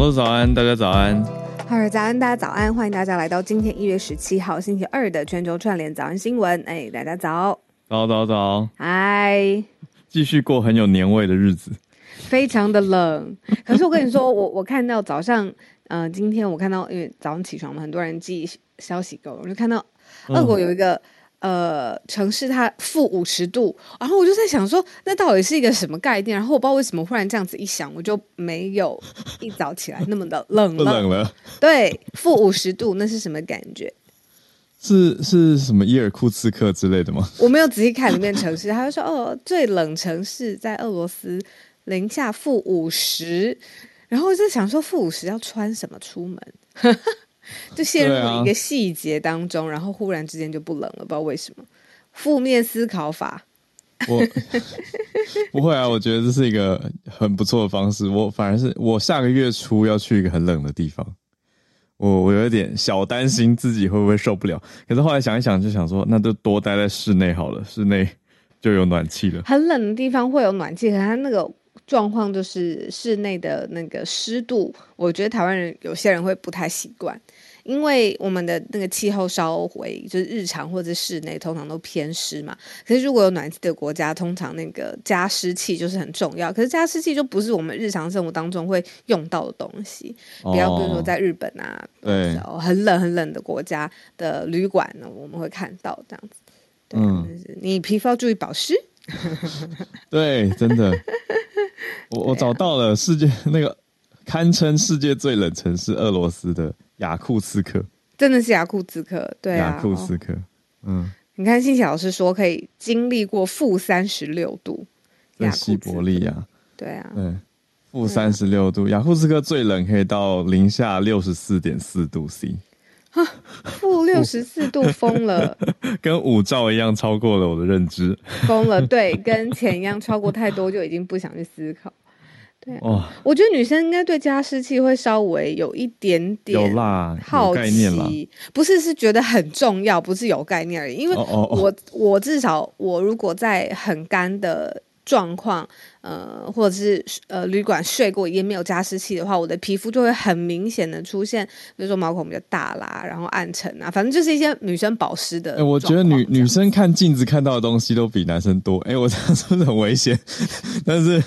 小鹿早安，大家早安。哈尔早安，大家早安，欢迎大家来到今天一月十七号星期二的全球串联早安新闻。哎，大家早，早早早，嗨，继续过很有年味的日子。非常的冷，可是我跟你说，我我看到早上，嗯，今天我看到，因为早上起床嘛，很多人寄消息给我，我就看到俄国有一个。呃，城市它负五十度，然后我就在想说，那到底是一个什么概念？然后我不知道为什么忽然这样子一想，我就没有一早起来那么的 冷了。冷了，对，负五十度，那是什么感觉？是是什么伊尔库茨克之类的吗？我没有仔细看里面城市，他就说哦，最冷城市在俄罗斯，零下负五十，然后我就想说，负五十要穿什么出门？就陷入一个细节当中，然后忽然之间就不冷了，不知道为什么。负面思考法，我不会啊，我觉得这是一个很不错的方式。我反而是我下个月初要去一个很冷的地方，我我有点小担心自己会不会受不了。可是后来想一想，就想说，那就多待在室内好了，室内就有暖气了。很冷的地方会有暖气，可它那个状况就是室内的那个湿度，我觉得台湾人有些人会不太习惯。因为我们的那个气候稍微就是日常或者室内通常都偏湿嘛，可是如果有暖气的国家，通常那个加湿器就是很重要。可是加湿器就不是我们日常生活当中会用到的东西。比较比如说在日本啊，对，很冷很冷的国家的旅馆呢，我们会看到这样子。嗯，你皮肤要注意保湿。对，真的，我我找到了世界那个堪称世界最冷城市俄罗斯的。雅库茨克。真的是雅库茨克，对啊，雅库茨克，嗯，你看信喜老师说可以经历过负三十六度，在西伯利亚，对啊，对，负三十六度，雅库茨克最冷可以到零下六十四点四度 C，啊，负六十四度疯了，跟五兆一样超过了我的认知，疯了，对，跟钱一样超过太多就已经不想去思考。对，我觉得女生应该对加湿器会稍微有一点点有啦好奇，不是是觉得很重要，不是有概念而已。因为我我至少我如果在很干的。状况，呃，或者是呃，旅馆睡过夜没有加湿器的话，我的皮肤就会很明显的出现，比如说毛孔比较大啦，然后暗沉啊，反正就是一些女生保湿的。我觉得女女生看镜子看到的东西都比男生多。哎，我 这样说很危险，但是，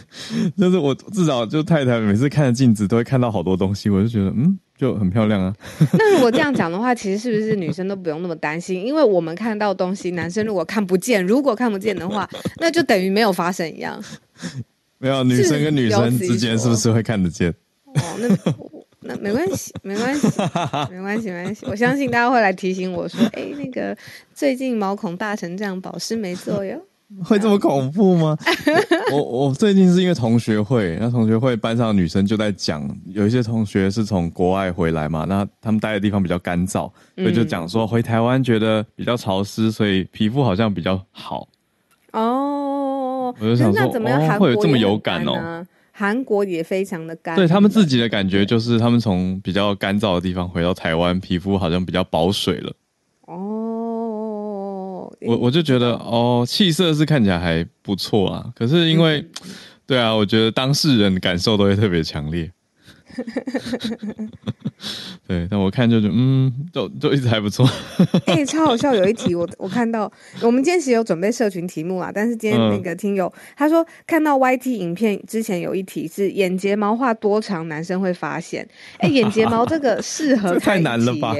但是我至少就太太每次看着镜子都会看到好多东西，我就觉得嗯。就很漂亮啊。那如果这样讲的话，其实是不是女生都不用那么担心？因为我们看到东西，男生如果看不见，如果看不见的话，那就等于没有发生一样。没有，女生跟女生之间是不是会看得见？哦，那那没关系，没关系，没关系，没关系。我相信大家会来提醒我说：“哎，那个最近毛孔大成这样，保湿没做哟。” 会这么恐怖吗？我我最近是因为同学会，那同学会班上女生就在讲，有一些同学是从国外回来嘛，那他们待的地方比较干燥，所以就讲说回台湾觉得比较潮湿，所以皮肤好像比较好。哦，我就想说，哦，会有这么有感哦？韩国也非常的干，对他们自己的感觉就是，他们从比较干燥的地方回到台湾，皮肤好像比较保水了。我我就觉得哦，气色是看起来还不错啊。可是因为，对啊，我觉得当事人感受都会特别强烈。对，但我看就是嗯，就就一直还不错。哎、超好笑！有一题我我看到，我们今天其实有准备社群题目啊，但是今天嗯那个听友、他说看到 YT 影片之前有一题是眼睫毛画多长男生会发现，哎、眼睫毛这个 适合这太难了吧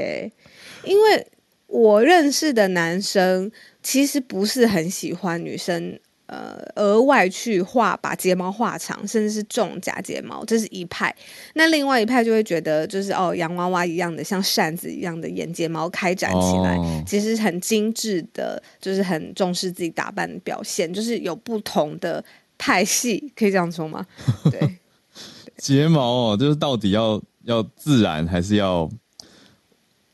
因为我认识的男生其实不是很喜欢女生。呃，额外去画把睫毛画长，甚至是种假睫毛，这是一派。那另外一派就会觉得，就是哦，洋娃娃一样的，像扇子一样的眼睫毛开展起来，哦其实很精致的，就是很重视自己打扮的表现，就是有不同的派系，可以这样说吗？对，睫毛哦，就是到底要要自然还是要？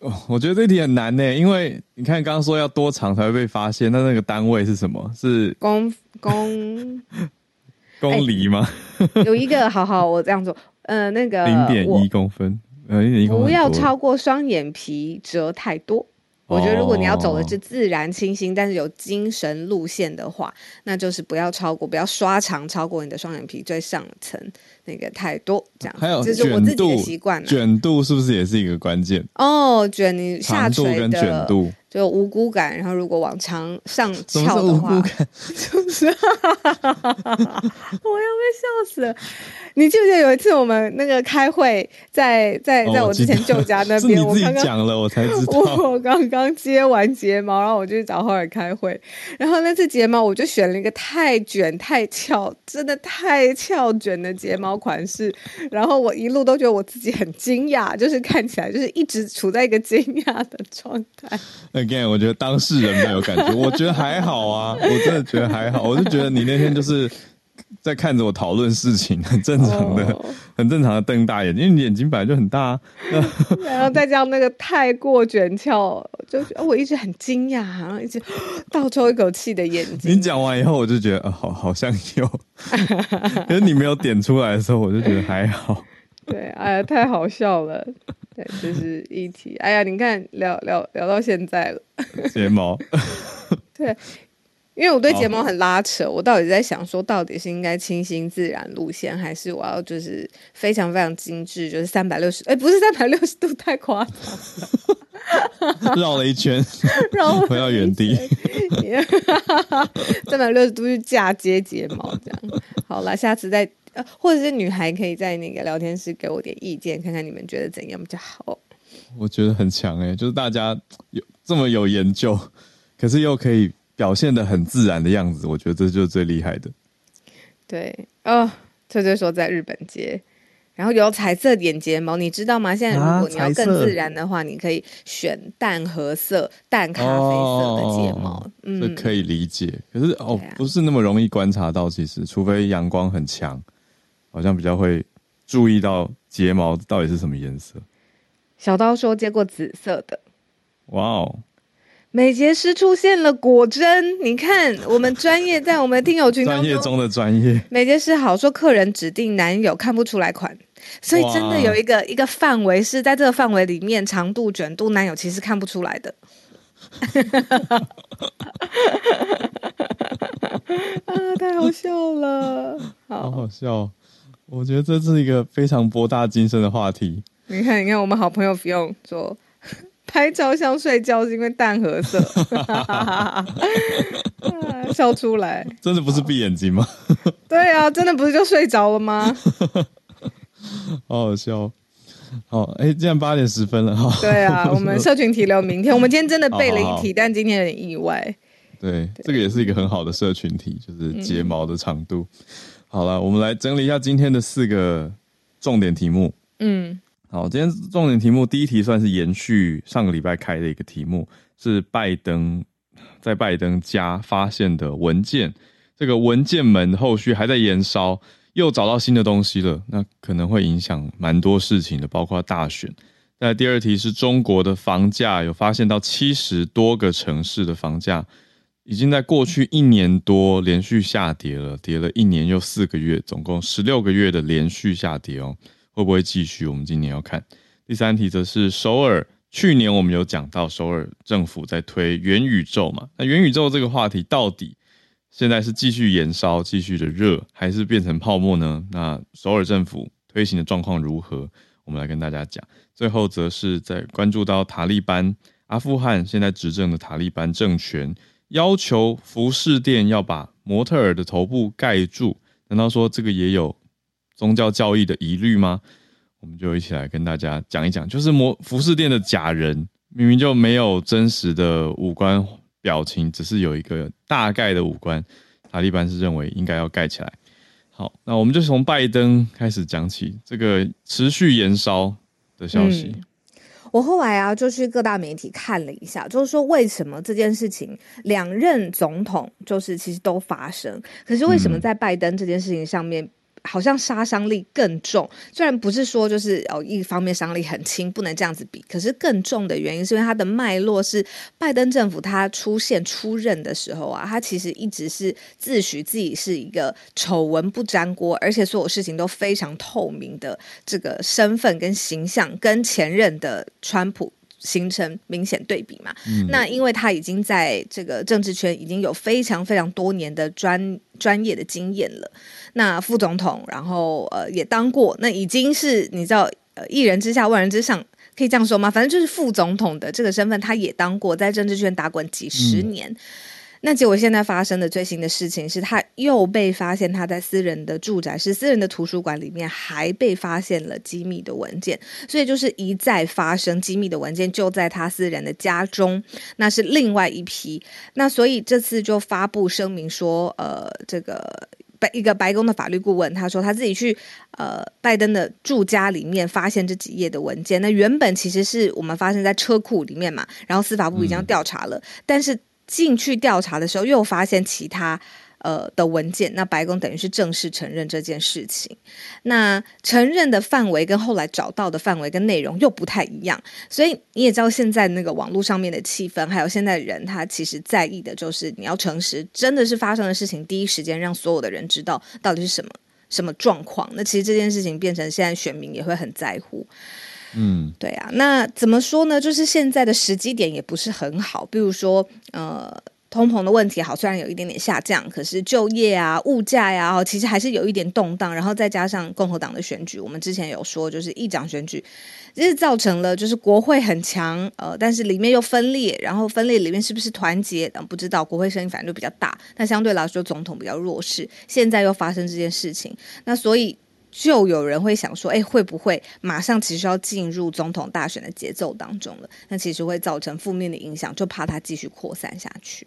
哦，我觉得这题很难呢，因为你看刚刚说要多长才会被发现，那那个单位是什么？是公公 公里吗？有一个，好好，我这样做，呃，那个零点一公分，呃，零点一公分不要超过双眼皮折太多。我觉得如果你要走的是自然清新，但是有精神路线的话，那就是不要超过，不要刷长超过你的双眼皮最上层那个太多，这样。还有这是我自己的卷度习惯、啊。卷度是不是也是一个关键？哦，卷你下长度跟卷度，就无辜感，然后如果往长上翘的话，感？就是我要被笑死了。你记不记得有一次我们那个开会，在在在哦我之前舅家那边，我刚刚讲了，我才知道。我刚刚接完睫毛，然后我就去找浩尔开会，然后那次睫毛我就选了一个太卷太翘，真的太翘卷的睫毛款式，然后我一路都觉得我自己很惊讶，就是看起来就是一直处在一个惊讶的状态。Again，我觉得当事人没有感觉，我觉得还好啊，我真的觉得还好，我就觉得你那天就是在看着我讨论事情，很正常的，哦很正常的瞪大眼睛，因为你眼睛本来就很大、啊。然后再加上那个太过卷翘，就我一直很惊讶，然后一直 倒抽一口气的眼睛。你讲完以后，我就觉得，呃，好，好像有，可是你没有点出来的时候，我就觉得还好。对，哎呀，太好笑了。对，这是一题。哎呀，你看聊聊聊到现在了。睫毛，对，因为我对睫毛很拉扯，我到底在想说，到底是应该清新自然路线，还是我要就是非常非常精致，就是三百六十，哎，不是三百六十度太夸张，绕了一圈，绕回到原地。三百六十度去嫁接睫毛，这样。好了，下次再。呃，或者是女孩可以在那个聊天室给我点意见，看看你们觉得怎样比较好。我觉得很强哎、就是大家有这么有研究，可是又可以表现的很自然的样子，我觉得这就是最厉害的。对，哦，这就说在日本街，然后有彩色眼睫毛，你知道吗？现在如啊果你要更自然的话，你可以选淡褐色、淡咖啡色的睫毛。哦这嗯，可以理解，可是哦啊，不是那么容易观察到。其实，除非阳光很强，好像比较会注意到睫毛到底是什么颜色。小刀说接过紫色的。哇哦，美睫师出现了，果真，你看我们专业在我们的听友群专业中的专业，美睫师好说，客人指定男友看不出来款，所以真的有一个一个范围是在这个范围里面，长度卷度男友其实看不出来的。啊，太好笑了！好 好，好笑哦。我觉得这是一个非常博大精深的话题。你看，你看，我们好朋友 Fion 说，拍照像睡觉是因为淡褐色，啊 笑出来。真的不是闭眼睛吗？对啊，真的不是就睡着了吗？好好笑哦。好，哎，既然八点十分了哈。对啊，我们社群题留明天。我们今天真的背了一题，但今天有点意外。对，这个也是一个很好的社群题，就是睫毛的长度。好了，我们来整理一下今天的四个重点题目。嗯好，今天重点题目第一题算是延续上个礼拜开的一个题目，是拜登在拜登家发现的文件。这个文件门后续还在延烧，又找到新的东西了，那可能会影响蛮多事情的，包括大选。那第二题是中国的房价，有发现到七十多个城市的房价已经在过去一年多连续下跌了，跌了一年又四个月，总共十六个月的连续下跌哦。会不会继续？我们今年要看。第三题则是首尔，去年我们有讲到首尔政府在推元宇宙嘛？那元宇宙这个话题到底现在是继续燃烧、继续的热，还是变成泡沫呢？那首尔政府推行的状况如何？我们来跟大家讲。最后则是在关注到塔利班，阿富汗现在执政的塔利班政权要求服饰店要把模特儿的头部盖住，难道说这个也有宗教教义的疑虑吗？我们就一起来跟大家讲一讲，就是模服饰店的假人明明就没有真实的五官表情，只是有一个大概的五官。塔利班是认为应该要盖起来。好，那我们就从拜登开始讲起，这个持续延烧的消息。我后来啊，就去各大媒体看了一下，就是说为什么这件事情两任总统就是其实都发生，可是为什么在拜登这件事情上面？好像杀伤力更重，虽然不是说就是哦，一方面伤力很轻，不能这样子比。可是更重的原因是因为它的脉络是拜登政府他出现出任的时候啊，他其实一直是自诩自己是一个丑闻不沾锅，而且所有事情都非常透明的这个身份跟形象，跟前任的川普。形成明显对比嘛？那因为他已经在这个政治圈已经有非常非常多年的专专业的经验了。那副总统，然后呃也当过，那已经是你知道呃一人之下万人之上，可以这样说吗？反正就是副总统的这个身份，他也当过，在政治圈打滚几十年。那结果现在发生的最新的事情是，他又被发现他在私人的住宅，是私人的图书馆里面，还被发现了机密的文件，所以就是一再发生机密的文件就在他私人的家中，那是另外一批。那所以这次就发布声明说，呃，这个白一个白宫的法律顾问他说他自己去呃拜登的住家里面发现这几页的文件，那原本其实是我们发生在车库里面嘛，然后司法部已经调查了，但是。进去调查的时候，又发现其他呃的文件，那白宫等于是正式承认这件事情。那承认的范围跟后来找到的范围跟内容又不太一样，所以你也知道现在那个网络上面的气氛，还有现在人他其实在意的就是你要诚实，真的是发生的事情，第一时间让所有的人知道到底是什么什么状况。那其实这件事情变成现在选民也会很在乎。嗯，对啊，那怎么说呢？就是现在的时机点也不是很好，比如说，呃，通膨的问题好，虽然有一点点下降，可是就业啊、物价呀，其实还是有一点动荡。然后再加上共和党的选举，我们之前有说，就是议长选举，这是造成了就是国会很强，呃，但是里面又分裂，然后分裂里面是不是团结？等不知道，国会声音反正就比较大，那相对来说总统比较弱势。现在又发生这件事情，那所以。就有人会想说，哎，会不会马上其实要进入总统大选的节奏当中了？那其实会造成负面的影响，就怕它继续扩散下去。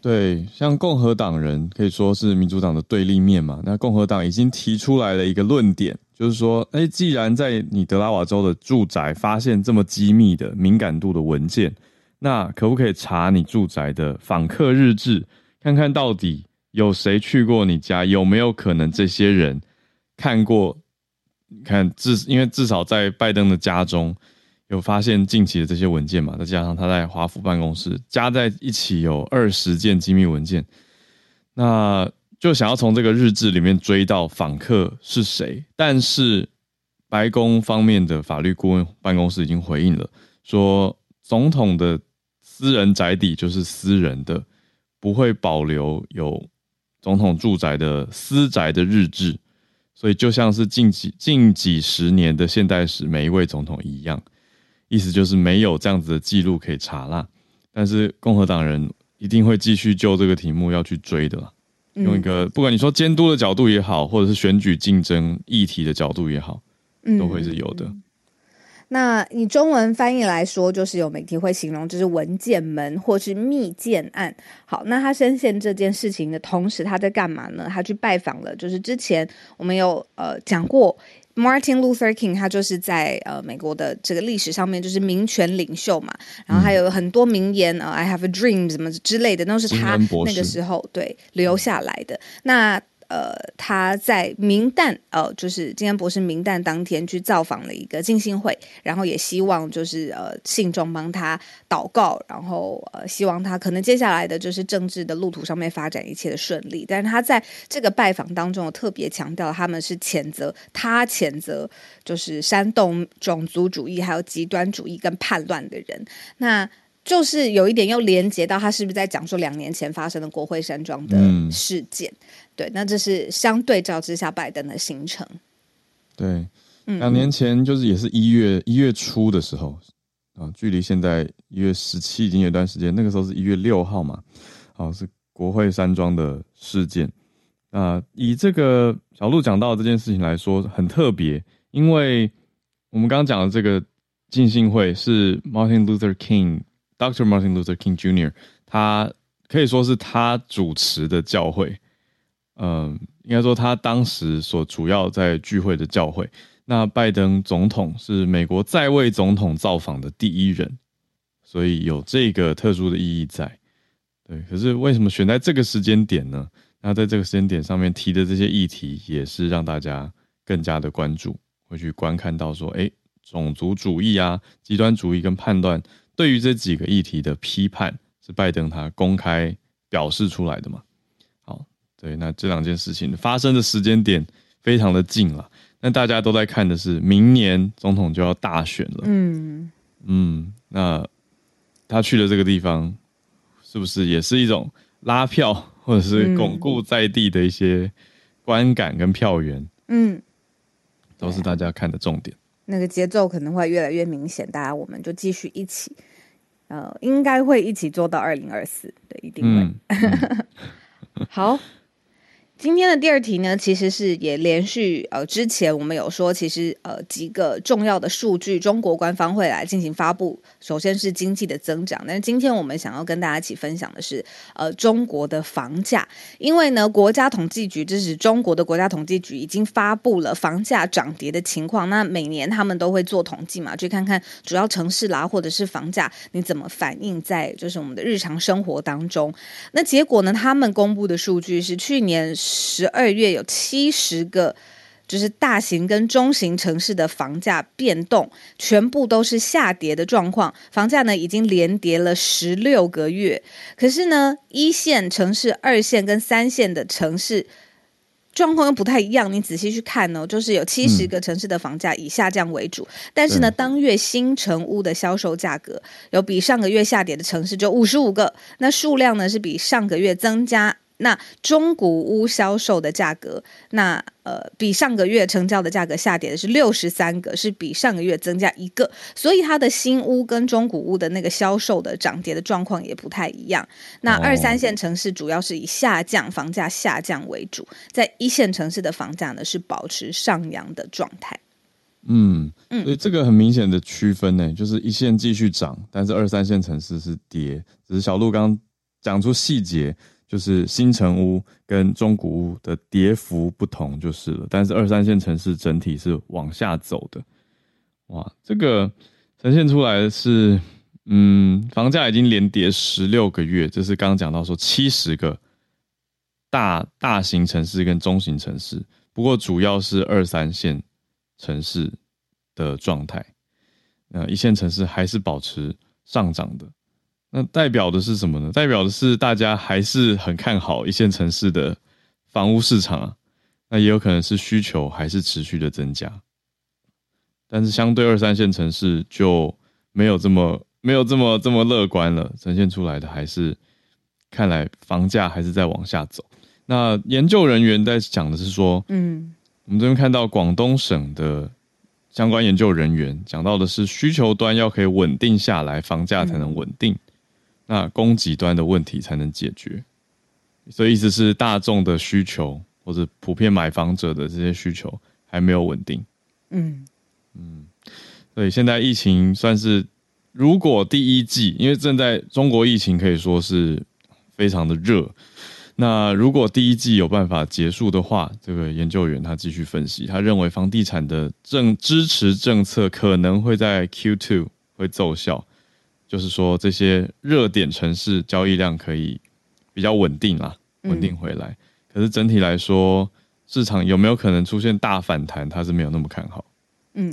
对，像共和党人可以说是民主党的对立面嘛。那共和党已经提出来了一个论点，就是说，哎，既然在你德拉瓦州的住宅发现这么机密的敏感度的文件，那可不可以查你住宅的访客日志，看看到底有谁去过你家，有没有可能这些人？看过，看至因为至少在拜登的家中有发现近期的这些文件嘛，再加上他在华府办公室加在一起有二十件机密文件，那就想要从这个日志里面追到访客是谁。但是白宫方面的法律顾问办公室已经回应了，说总统的私人宅邸就是私人的，不会保留有总统住宅的私宅的日志。所以就像是近几近几十年的现代史，每一位总统一样，意思就是没有这样子的记录可以查啦。但是共和党人一定会继续就这个题目要去追的啦，用一个不管你说监督的角度也好，或者是选举竞争议题的角度也好，都会是有的。那以中文翻译来说，就是有媒体会形容就是文件门或是密件案。好，那他深陷这件事情的同时，他在干嘛呢？他去拜访了，就是之前我们有呃讲过，Martin Luther King，他就是在呃美国的这个历史上面就是民权领袖嘛。然后还有很多名言啊，I have a dream 什么之类的，都是他那个时候对留下来的。那呃，他在明旦，呃，就是今天博士明旦当天去造访了一个浸信会，然后也希望就是呃信众帮他祷告，然后呃希望他可能接下来的就是政治的路途上面发展一切的顺利。但是他在这个拜访当中，特别强调他们是谴责他谴责就是煽动种族主义还有极端主义跟叛乱的人。那就是有一点又连接到他是不是在讲说两年前发生的国会山庄的事件？对，那这是相对照之下拜登的行程。对，两年前就是也是一月一月初的时候啊，距离现在一月十七已经有段时间。那个时候是一月六号嘛，好是国会山庄的事件。啊以这个小鹿讲到这件事情来说，很特别，因为我们刚刚讲的这个浸信会是 Martin Luther King，Dr. Martin Luther King Jr.，他可以说是他主持的教会。嗯，应该说他当时所主要在聚会的教会。那拜登总统是美国在位总统造访的第一人，所以有这个特殊的意义在。对，可是为什么选在这个时间点呢？那在这个时间点上面提的这些议题，也是让大家更加的关注，会去观看到说，哎，种族主义啊、极端主义跟判断，对于这几个议题的批判，是拜登他公开表示出来的嘛？对，那这两件事情发生的时间点非常的近了。那大家都在看的是明年总统就要大选了。嗯嗯，那他去的这个地方，是不是也是一种拉票，或者是巩固在地的一些观感跟票源？嗯，都是大家看的重点。那个节奏可能会越来越明显，大家我们就继续一起，呃，应该会一起做到二零二四。对，一定会。好。今天的第二题呢，其实是也连续呃，之前我们有说，其实呃几个重要的数据，中国官方会来进行发布。首先是经济的增长，但是今天我们想要跟大家一起分享的是呃中国的房价，因为呢国家统计局，这是中国的国家统计局已经发布了房价涨跌的情况。那每年他们都会做统计嘛，去看看主要城市啦，或者是房价你怎么反映在就是我们的日常生活当中。那结果呢，他们公布的数据是去年。十二月有七十个，就是大型跟中型城市的房价变动，全部都是下跌的状况。房价呢已经连跌了十六个月，可是呢，一线城市、二线跟三线的城市状况又不太一样。你仔细去看呢，就是有七十个城市的房价以下降为主，但是呢，当月新城屋的销售价格有比上个月下跌的城市就五十五个，那数量呢是比上个月增加。那中古屋销售的价格，那呃比上个月成交的价格下跌的是六十三个，是比上个月增加一个，所以它的新屋跟中古屋的那个销售的涨跌的状况也不太一样。那二三线城市主要是以下降房价下降为主，在一线城市的房价呢是保持上扬的状态。嗯嗯，所以这个很明显的区分呢，就是一线继续涨，但是二三线城市是跌。只是小鹿刚讲出细节。就是新城屋跟中古屋的跌幅不同就是了，但是二三线城市整体是往下走的。哇，这个呈现出来的是，嗯，房价已经连跌十六个月，这是刚刚讲到说七十个大大型城市跟中型城市，不过主要是二三线城市的状态，呃，一线城市还是保持上涨的。那代表的是什么呢？代表的是大家还是很看好一线城市的房屋市场啊。那也有可能是需求还是持续的增加，但是相对二三线城市就没有这么没有这么这么乐观了。呈现出来的还是看来房价还是在往下走。那研究人员在讲的是说，嗯，我们这边看到广东省的相关研究人员讲到的是需求端要可以稳定下来，房价才能稳定。那供给端的问题才能解决，所以意思是大众的需求或者普遍买房者的这些需求还没有稳定。嗯嗯，所以现在疫情算是，如果第一季，因为正在中国疫情可以说是非常的热，那如果第一季有办法结束的话，这个研究员他继续分析，他认为房地产的政支持政策可能会在 Q two 会奏效。就是说，这些热点城市交易量可以比较稳定啦，稳定回来。可是整体来说，市场有没有可能出现大反弹？它是没有那么看好。嗯，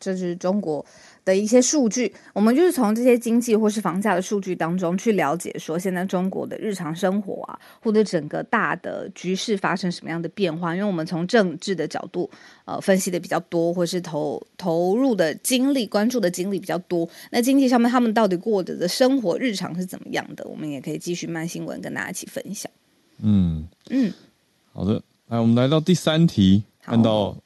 这是中国。的一些数据，我们就是从这些经济或是房价的数据当中去了解，说现在中国的日常生活啊，或者整个大的局势发生什么样的变化。因为我们从政治的角度，呃，分析的比较多，或是投投入的精力、关注的精力比较多。那经济上面，他们到底过的的生活日常是怎么样的？我们也可以继续慢新闻跟大家一起分享。嗯嗯，好的，来，我们来到第三题，看到。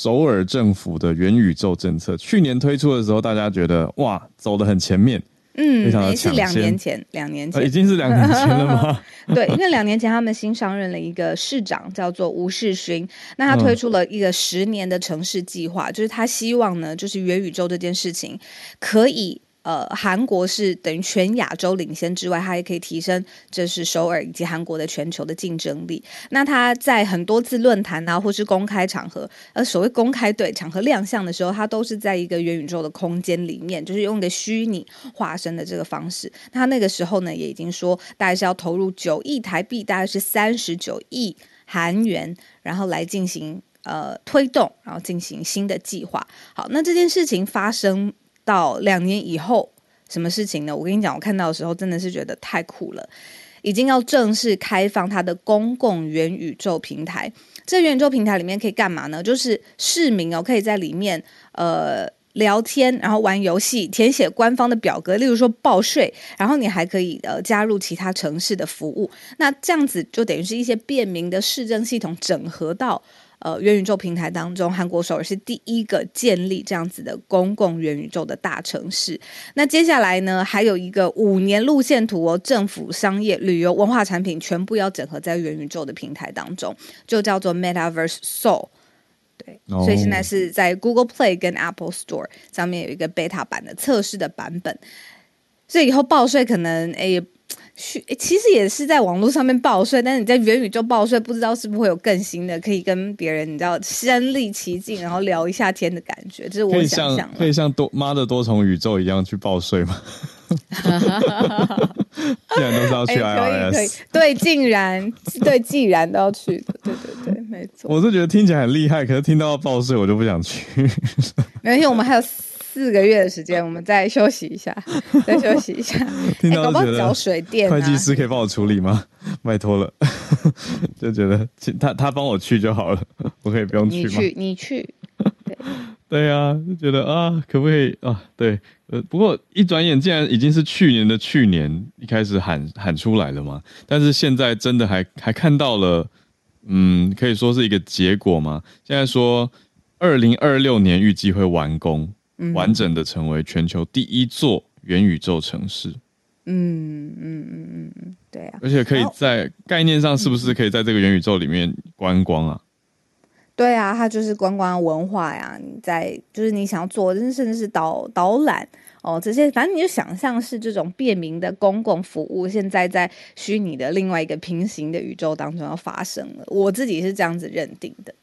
首尔政府的元宇宙政策。去年推出的时候，大家觉得哇，走得很前面。嗯，非常的诶是两年前，两年前呃已经是两年前了吗？对，因为两年前他们新上任了一个市长，叫做吴世勋。那他推出了一个十年的城市计划，就是他希望呢，就是元宇宙这件事情可以。呃，韩国是等于全亚洲领先之外，它也可以提升这是首尔以及韩国的全球的竞争力。那他在很多次论坛啊，或是公开场合，呃，所谓公开对场合亮相的时候，他都是在一个元宇宙的空间里面，就是用一个虚拟化身的这个方式。那他那个时候呢，也已经说大概是要投入九亿台币，大概是三十九亿韩元，然后来进行呃推动，然后进行新的计划。好，那这件事情发生到两年以后，什么事情呢？我跟你讲，我看到的时候真的是觉得太酷了。已经要正式开放它的公共元宇宙平台。这元宇宙平台里面可以干嘛呢？就是市民哦，可以在里面呃聊天，然后玩游戏，填写官方的表格，例如说报税，然后你还可以呃加入其他城市的服务。那这样子就等于是一些便民的市政系统整合到。呃，元宇宙平台当中，韩国首尔是第一个建立这样子的公共元宇宙的大城市。那接下来呢，还有一个五年路线图哦，政府、商业、旅游、文化产品全部要整合在元宇宙的平台当中，就叫做 Metaverse Soul。对，哦所以现在是在 Google Play 跟 Apple Store 上面有一个 beta 版的测试的版本。所以以后报税可能诶也去，诶其实也是在网络上面报税，但是你在元宇宙报税，不知道是不是会有更新的，可以跟别人你知道身临其境，然后聊一下天的感觉，这是我想象的可以像多妈的多重宇宙一样去报税吗？既然都是要去哎，可以可以 IRS，，对，竟然对，既然都要去的，对对对，没错。我是觉得听起来很厉害，可是听到要报税我就不想去。没关系，我们还有四个月的时间，我们再休息一下，再休息一下。听哎，到就觉得搞不好缴水电、啊，会计师可以帮我处理吗？拜托了，就觉得其他他帮我去就好了，我可以不用去吗？你去，你去，对啊，就觉得啊，可不可以啊？对，呃，不过一转眼竟然已经是去年的去年一开始喊喊出来了嘛，但是现在真的还还看到了，嗯，可以说是一个结果嘛。现在说二零二六年预计会完工，嗯完整的成为全球第一座元宇宙城市，嗯嗯嗯嗯嗯，对啊，而且可以在概念上是不是可以在这个元宇宙里面观光啊？对啊，它就是观光文化呀。你在就是你想要做，甚至是导导览哦，这些反正你就想象是这种便民的公共服务，现在在虚拟的另外一个平行的宇宙当中要发生了。我自己是这样子认定的。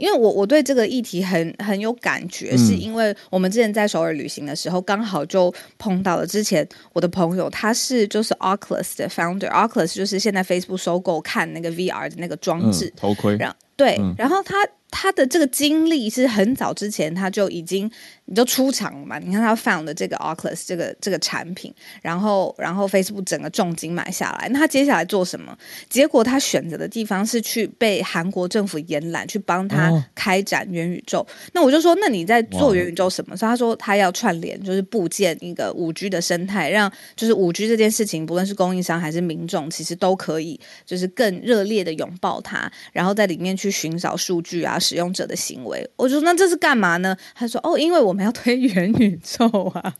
因为我我对这个议题很很有感觉，嗯。是因为我们之前在首尔旅行的时候，刚好就碰到了之前我的朋友，他是就是 Oculus 的 founder，Oculus 就是现在 Facebook 收购看那个 VR 的那个装嗯置，，头盔，然对，嗯。然后他他的这个经历是很早之前他就已经你就出场了嘛？你看他 found 的这个 Oculus 这个这个产品，然后然后 Facebook 整个重金买下来，那他接下来做什么？结果他选择的地方是去被韩国政府延揽，去帮他哦开展元宇宙。那我就说，那你在做元宇宙什么？所以他说他要串联，就是部建一个五 G 的生态，让就是五 G 这件事情，不论是供应商还是民众，其实都可以就是更热烈的拥抱它，然后在里面去寻找数据啊，使用者的行为。我就说那这是干嘛呢？他说哦，因为我们要推 元宇宙啊。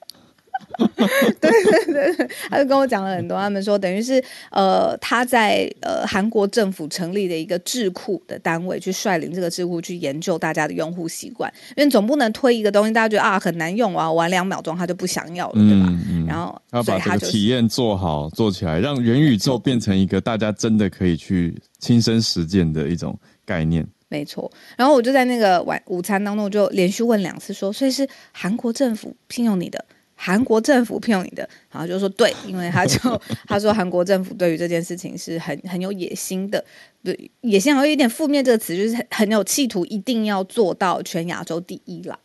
对对对对，他就跟我讲了很多。他们说，等于是呃，他在呃韩国政府成立的一个智库的单位，去率领这个智库去研究大家的用户习惯，因为总不能推一个东西，大家觉得啊很难用啊，玩两秒钟他就不想要了，对吧？嗯嗯，然后要把这个体验做好做起来，让元宇宙变成一个大家真的可以去亲身实践的一种概念。没错，然后我就在那个晚午餐当中，我就连续问两次说，所以是韩国政府聘用你的，韩国政府聘用你的，然后就说对，因为他就 他说韩国政府对于这件事情是很很有野心的，对野心好像有点负面这个词，就是很有企图，一定要做到全亚洲第一啦。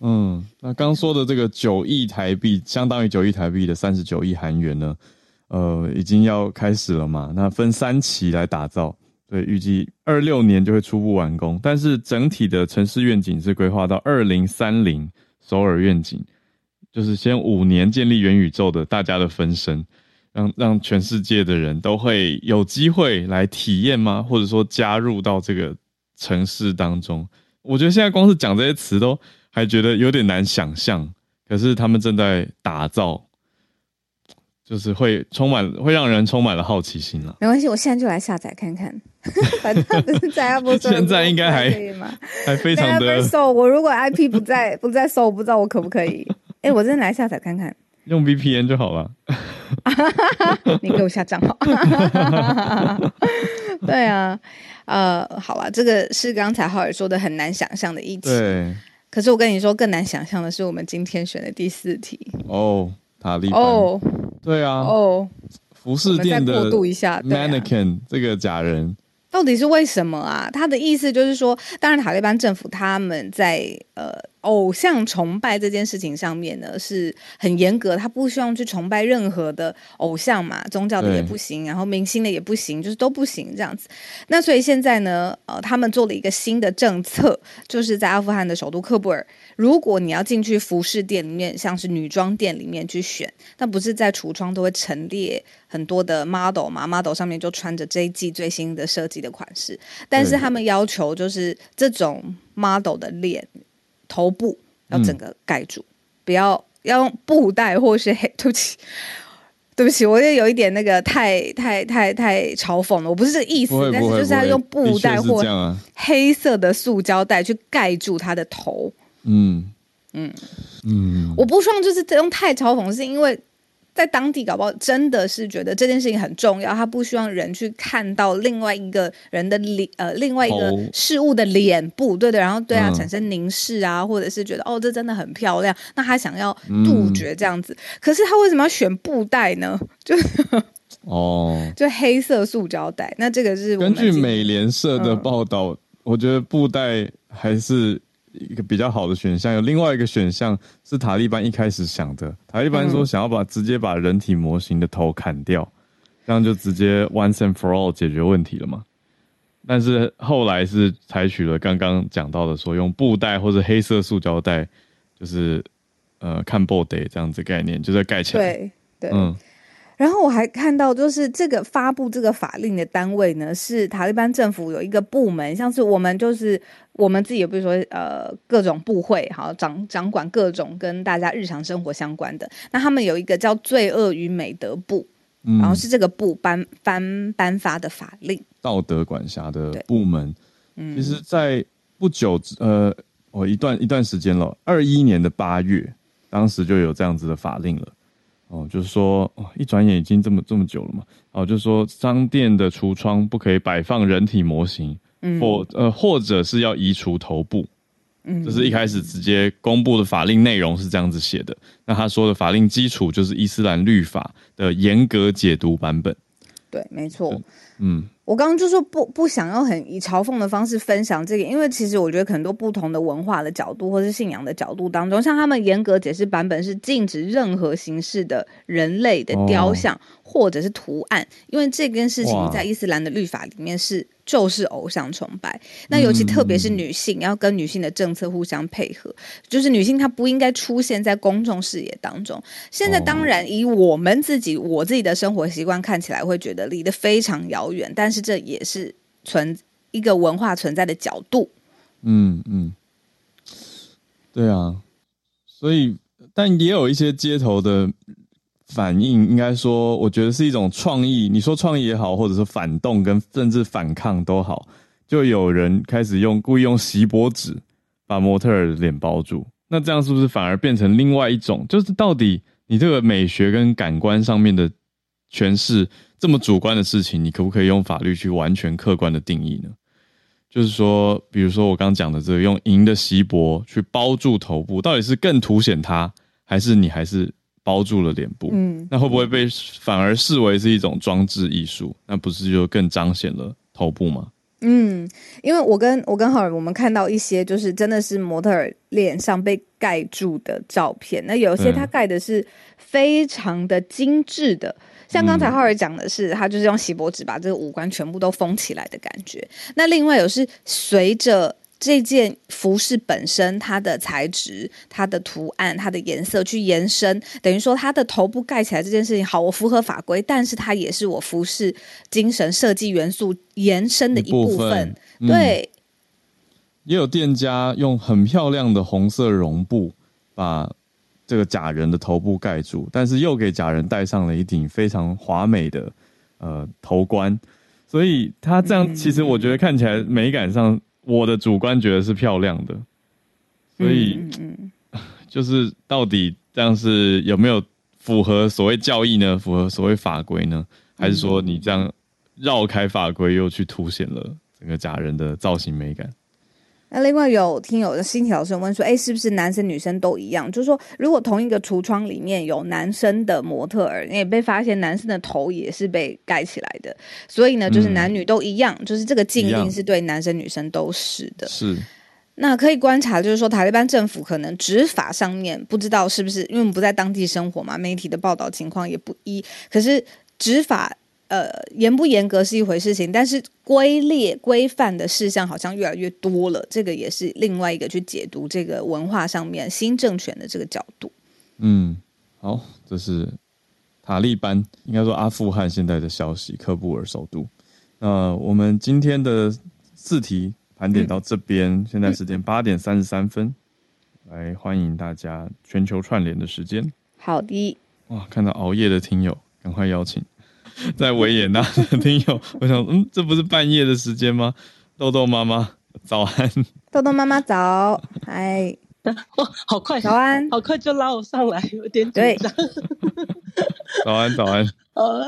嗯，那刚说的这个九亿台币，相当于九亿台币的三十九亿韩元呢，呃，已经要开始了嘛？那分三期来打造，对，预计二六年就会初步完工，但是整体的城市愿景是规划到二零三零首尔愿景，就是先五年建立元宇宙的大家的分身，让让全世界的人都会有机会来体验吗？或者说加入到这个城市当中？我觉得现在光是讲这些词都还觉得有点难想象，可是他们正在打造，就是会充满会让人充满了好奇心了。没关系，我现在就来下载看看。反正不是在 Apple Store 现在应该还可以吗？还非常的搜，我如果 IP 不在 不在搜，我不知道我可不可以。哎，我真的来下载看看。用 VPN 就好了。你给我下账号。对啊，呃，好了，这个是刚才浩尔说的很难想象的一题。对。可是我跟你说，更难想象的是我们今天选的第四题。哦，塔利班。哦，对啊。哦，服饰店的过渡一下，mannequin 这个假人。到底是为什么啊？他的意思就是说，当然塔利班政府他们在呃偶像崇拜这件事情上面呢是很严格，他不希望去崇拜任何的偶像嘛，宗教的也不行，然后明星的也不行，就是都不行这样子。那所以现在呢，呃，他们做了一个新的政策，就是在阿富汗的首都喀布尔。如果你要进去服饰店里面，像是女装店里面去选，那不是在橱窗都会陈列很多的 model 嘛？model 上面就穿着这一季最新的设计的款式，但是他们要求就是这种 model 的脸头部要整个盖住，不要要用布袋或是黑。对不起，对不起，我也有一点那个太太太太嘲讽了，我不是这个意思，但是就是要用布袋或黑色的塑胶袋去盖住他的头。嗯。嗯。嗯，我不希望就是这种太嘲讽，是因为在当地搞不好真的是觉得这件事情很重要，他不希望人去看到另外一个人的脸，呃，另外一个事物的脸部，对对，然后对他产生凝视啊，或者是觉得哦，这真的很漂亮，那他想要杜绝这样子，可是他为什么要选布袋呢？就哦，就黑色塑胶袋，那这个是根据美联社的报道，我觉得布袋还是。一个比较好的选项，有另外一个选项是塔利班一开始想的。塔利班说想要把直接把人体模型的头砍掉，这样就直接 once and for all 解决问题了嘛。但是后来是采取了刚刚讲到的，说用布袋或者黑色塑胶袋，就是呃看 body 这样子概念，就是盖起来。对对，嗯。然后我还看到，就是这个发布这个法令的单位呢，是塔利班政府有一个部门，像是我们就是我们自己，比如说呃各种部会，好掌掌管各种跟大家日常生活相关的。那他们有一个叫罪恶与美德部，然后是这个部颁颁颁发的法令，道德管辖的部门。嗯，其实，在不久呃，我一段一段时间了，二一年的八月，当时就有这样子的法令了。哦，就是说，哦，一转眼已经这么这么久了嘛。哦，就是说，商店的橱窗不可以摆放人体模型，或呃，或者是要移除头部。嗯，这是一开始直接公布的法令内容是这样子写的。那他说的法令基础就是伊斯兰律法的严格解读版本。对，没错。嗯。我刚刚就说不不想要很以嘲讽的方式分享这个，因为其实我觉得很多不同的文化的角度或是信仰的角度当中，像他们严格解释版本是禁止任何形式的人类的雕像或者是图案，因为这件事情在伊斯兰的律法里面是。就是偶像崇拜，那尤其特别是女性，要跟女性的政策互相配合，就是女性她不应该出现在公众视野当中。现在当然以我们自己我自己的生活习惯看起来会觉得离得非常遥远，但是这也是存一个文化存在的角度。嗯嗯，对啊，所以但也有一些街头的。反应应该说，我觉得是一种创意。你说创意也好，或者是反动跟甚至反抗都好，就有人开始用故意用锡箔纸把模特儿的脸包住。那这样是不是反而变成另外一种？就是到底你这个美学跟感官上面的诠释这么主观的事情，你可不可以用法律去完全客观的定义呢？就是说，比如说我刚讲的这个用银的锡箔去包住头部，到底是更凸显它，还是你还是？包住了脸部，嗯，那会不会被反而视为是一种装置艺术？那不是就更彰显了头部吗？嗯，因为我跟我跟浩尔，我们看到一些就是真的是模特儿脸上被盖住的照片，那有些他盖的是非常的精致的，像刚才浩尔讲的是，他就是用锡箔纸把这个五官全部都封起来的感觉。那另外有是随着。这件服饰本身，它的材质、它的图案、它的颜色去延伸，等于说它的头部盖起来这件事情，好，我符合法规，但是它也是我服饰精神设计元素延伸的一部分。对，也有店家用很漂亮的红色绒布把这个假人的头部盖住，但是又给假人戴上了一顶非常华美的呃头冠，所以他这样其实我觉得看起来美感上，我的主观觉得是漂亮的，所以 就是到底这样是有没有符合所谓教义呢？符合所谓法规呢？还是说你这样绕开法规，又去凸显了整个假人的造型美感？那另外有听友的新体老师问说：“哎，是不是男生女生都一样？就是说，如果同一个橱窗里面有男生的模特儿，也被发现男生的头也是被盖起来的，所以呢，就是男女都一样，就是这个禁令是对男生女生都是的。是。那可以观察，就是说塔利班政府可能执法上面不知道是不是，因为我们不在当地生活嘛，媒体的报道情况也不一，可是执法。”呃，严不严格是一回事情，但是规列规范的事项好像越来越多了，这个也是另外一个去解读这个文化上面新政权的这个角度。嗯，好，这是塔利班，应该说阿富汗现在的消息，喀布尔首都。那我们今天的四题盘点到这边，现在时间八点三十三分，来欢迎大家全球串联的时间。好的，哇，看到熬夜的听友，赶快邀请。在维也纳的听友，我想，嗯，这不是半夜的时间吗？豆豆妈妈早安，豆豆妈妈早，嗨，哇，好快，早安，好快就拉我上来，有点紧张。早安，早安，呃，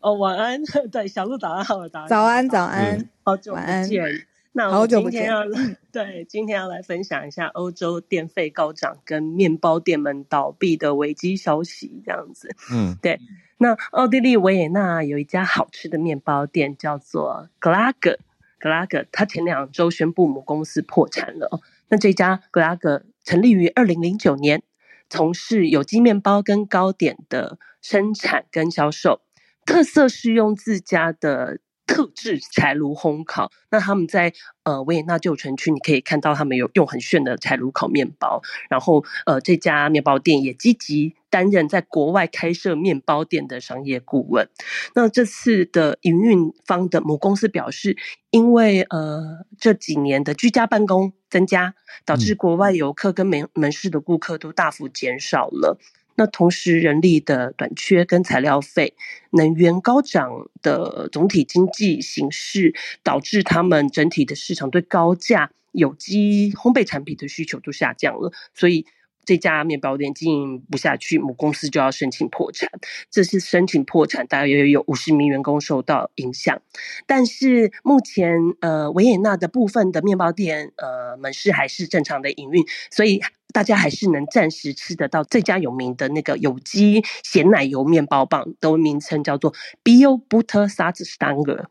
哦，晚安，对，小鹿早安，好，早安，早安，早安，好久不见。那我今天要对今天要来分享一下欧洲电费高涨跟面包店们倒闭的危机消息，这样子。嗯，对。那奥地利维也纳有一家好吃的面包店，叫做格拉格。格拉格，它前两周宣布母公司破产了。那这家格拉格成立于二零零九年，从事有机面包跟糕点的生产跟销售，特色是用自家的。特制柴炉烘烤，那他们在呃维也纳旧城区，你可以看到他们有用很炫的柴炉烤面包。然后呃这家面包店也积极担任在国外开设面包店的商业顾问。那这次的营运方的母公司表示，因为呃这几年的居家办公增加，导致国外游客跟门门市的顾客都大幅减少了。那同时，人力的短缺跟材料费、能源高涨的总体经济形势，导致他们整体的市场对高价有机烘焙产品的需求都下降了，所以。这家面包店经营不下去，母公司就要申请破产。这次申请破产，大约有五十名员工受到影响。但是目前，呃，维也纳的部分的面包店，呃，门市还是正常的营运，所以大家还是能暂时吃得到这家有名的那个有机咸奶油面包棒，的名称叫做 Bio Butter Satzstanger。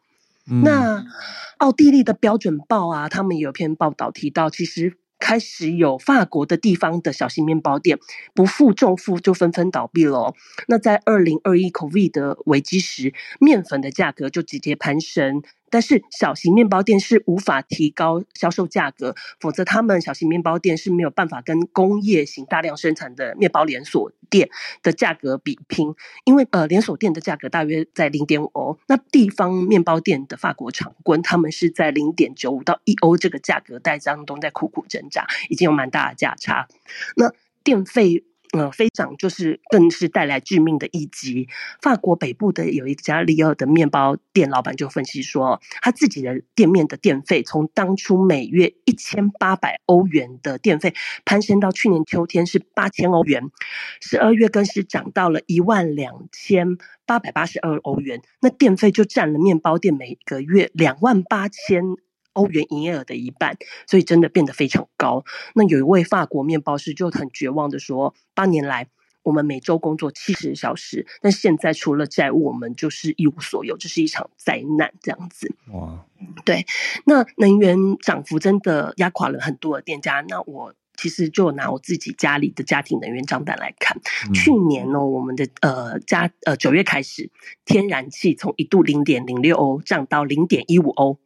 那奥地利的标准报啊，他们有篇报道提到，其实。开始有法国的地方的小型面包店不负重负就纷纷倒闭了。那在二零二一 COVID 的危机时，面粉的价格就直接攀升。但是小型面包店是无法提高销售价格，否则他们小型面包店是没有办法跟工业型大量生产的面包连锁店的价格比拼，因为呃连锁店的价格大约在零点五欧，那地方面包店的法国厂棍他们是在零点九五到一欧这个价格带当中在苦苦挣扎，已经有蛮大的价差，那电费。呃，飞涨就是更是带来致命的一击。法国北部的有一家利奥的面包店老板就分析说，他自己的店面的电费从当初每月一千八百欧元的电费，攀升到去年秋天是八千欧元，十二月更是涨到了一万两千八百八十二欧元。那电费就占了面包店每个月两万八千。欧元营业额的一半，所以真的变得非常高。那有一位法国面包师就很绝望的说：“八年来，我们每周工作七十小时，但现在除了债务，我们就是一无所有，这是一场灾难。”这样子。哇，对。那能源涨幅真的压垮了很多的店家。那我其实就拿我自己家里的家庭能源账单来看，去年呢，我们的呃家呃九月开始，天然气从一度零点零六欧涨到零点一五欧。